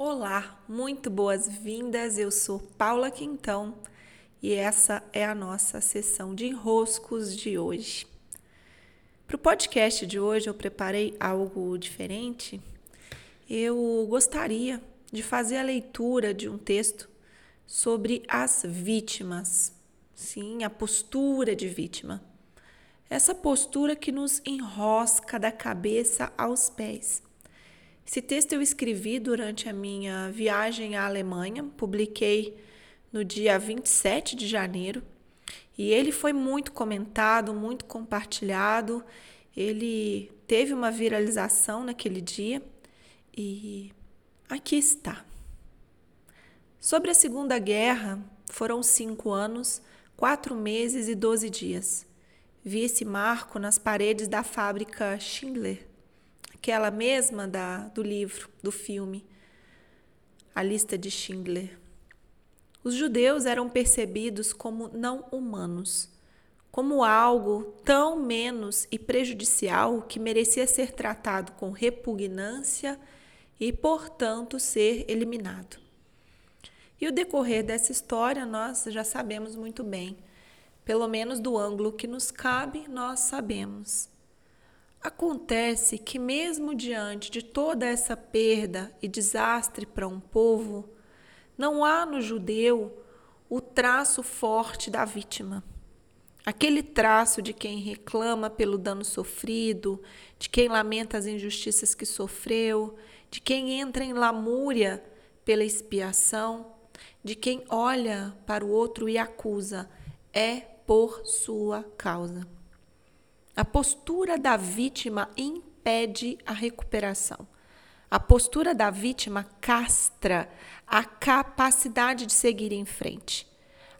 Olá, muito boas-vindas. Eu sou Paula Quintão e essa é a nossa sessão de enroscos de hoje. Para o podcast de hoje, eu preparei algo diferente. Eu gostaria de fazer a leitura de um texto sobre as vítimas. Sim, a postura de vítima. Essa postura que nos enrosca da cabeça aos pés esse texto eu escrevi durante a minha viagem à Alemanha, publiquei no dia 27 de janeiro e ele foi muito comentado, muito compartilhado. Ele teve uma viralização naquele dia e aqui está. Sobre a Segunda Guerra, foram cinco anos, quatro meses e doze dias. Vi esse marco nas paredes da fábrica Schindler aquela mesma da, do livro, do filme, a lista de Schindler. Os judeus eram percebidos como não humanos, como algo tão menos e prejudicial que merecia ser tratado com repugnância e, portanto, ser eliminado. E o decorrer dessa história nós já sabemos muito bem. Pelo menos do ângulo que nos cabe, nós sabemos. Acontece que, mesmo diante de toda essa perda e desastre para um povo, não há no judeu o traço forte da vítima. Aquele traço de quem reclama pelo dano sofrido, de quem lamenta as injustiças que sofreu, de quem entra em lamúria pela expiação, de quem olha para o outro e acusa, é por sua causa. A postura da vítima impede a recuperação. A postura da vítima castra a capacidade de seguir em frente.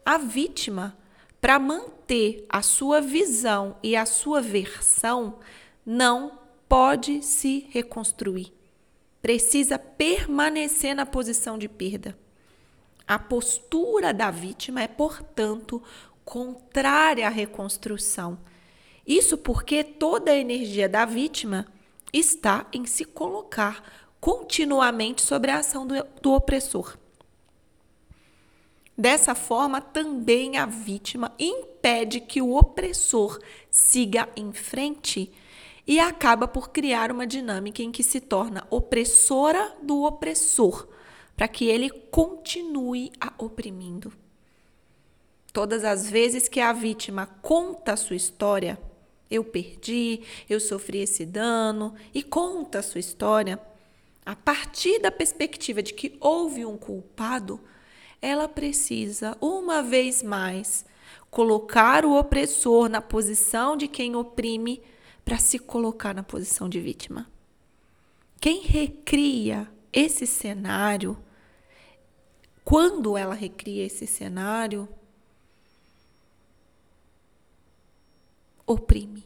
A vítima, para manter a sua visão e a sua versão, não pode se reconstruir. Precisa permanecer na posição de perda. A postura da vítima é, portanto, contrária à reconstrução isso porque toda a energia da vítima está em se colocar continuamente sobre a ação do, do opressor. Dessa forma, também a vítima impede que o opressor siga em frente e acaba por criar uma dinâmica em que se torna opressora do opressor, para que ele continue a oprimindo. Todas as vezes que a vítima conta a sua história, eu perdi, eu sofri esse dano e conta a sua história. A partir da perspectiva de que houve um culpado, ela precisa, uma vez mais, colocar o opressor na posição de quem oprime para se colocar na posição de vítima. Quem recria esse cenário, quando ela recria esse cenário, oprime.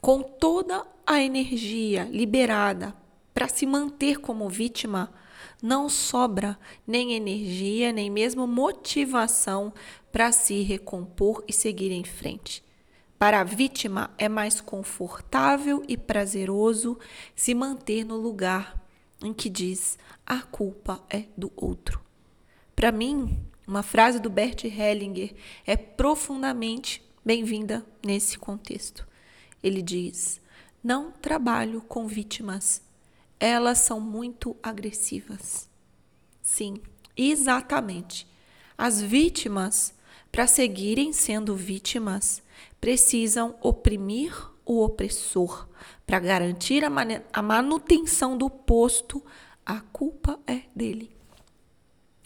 Com toda a energia liberada para se manter como vítima, não sobra nem energia, nem mesmo motivação para se recompor e seguir em frente. Para a vítima é mais confortável e prazeroso se manter no lugar em que diz a culpa é do outro. Para mim, uma frase do Bert Hellinger é profundamente bem-vinda nesse contexto. Ele diz: Não trabalho com vítimas. Elas são muito agressivas. Sim, exatamente. As vítimas, para seguirem sendo vítimas, precisam oprimir o opressor. Para garantir a, a manutenção do posto, a culpa é dele.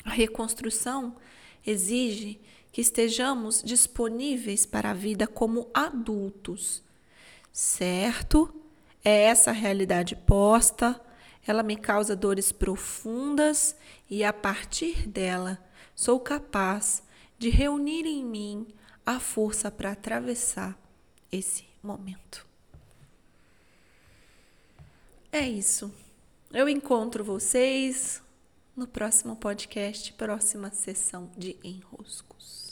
A reconstrução exige que estejamos disponíveis para a vida como adultos. Certo? É essa a realidade posta, ela me causa dores profundas e a partir dela sou capaz de reunir em mim a força para atravessar esse momento. É isso. Eu encontro vocês no próximo podcast, próxima sessão de enroscos.